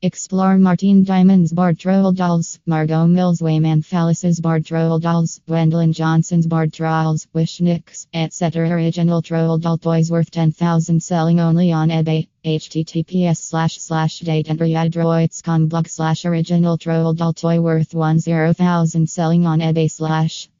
Explore Martine Diamonds Bard Dolls, Margot Mills Wayman Phallises Bard Dolls, Gwendolyn Johnson's Bard Trolls, Wishniks, etc. Original Troll Doll Toys worth 10,000 selling only on eBay. https slash slash date dateandreadroids.com blog slash original troll doll toy worth 10,000 selling on eBay slash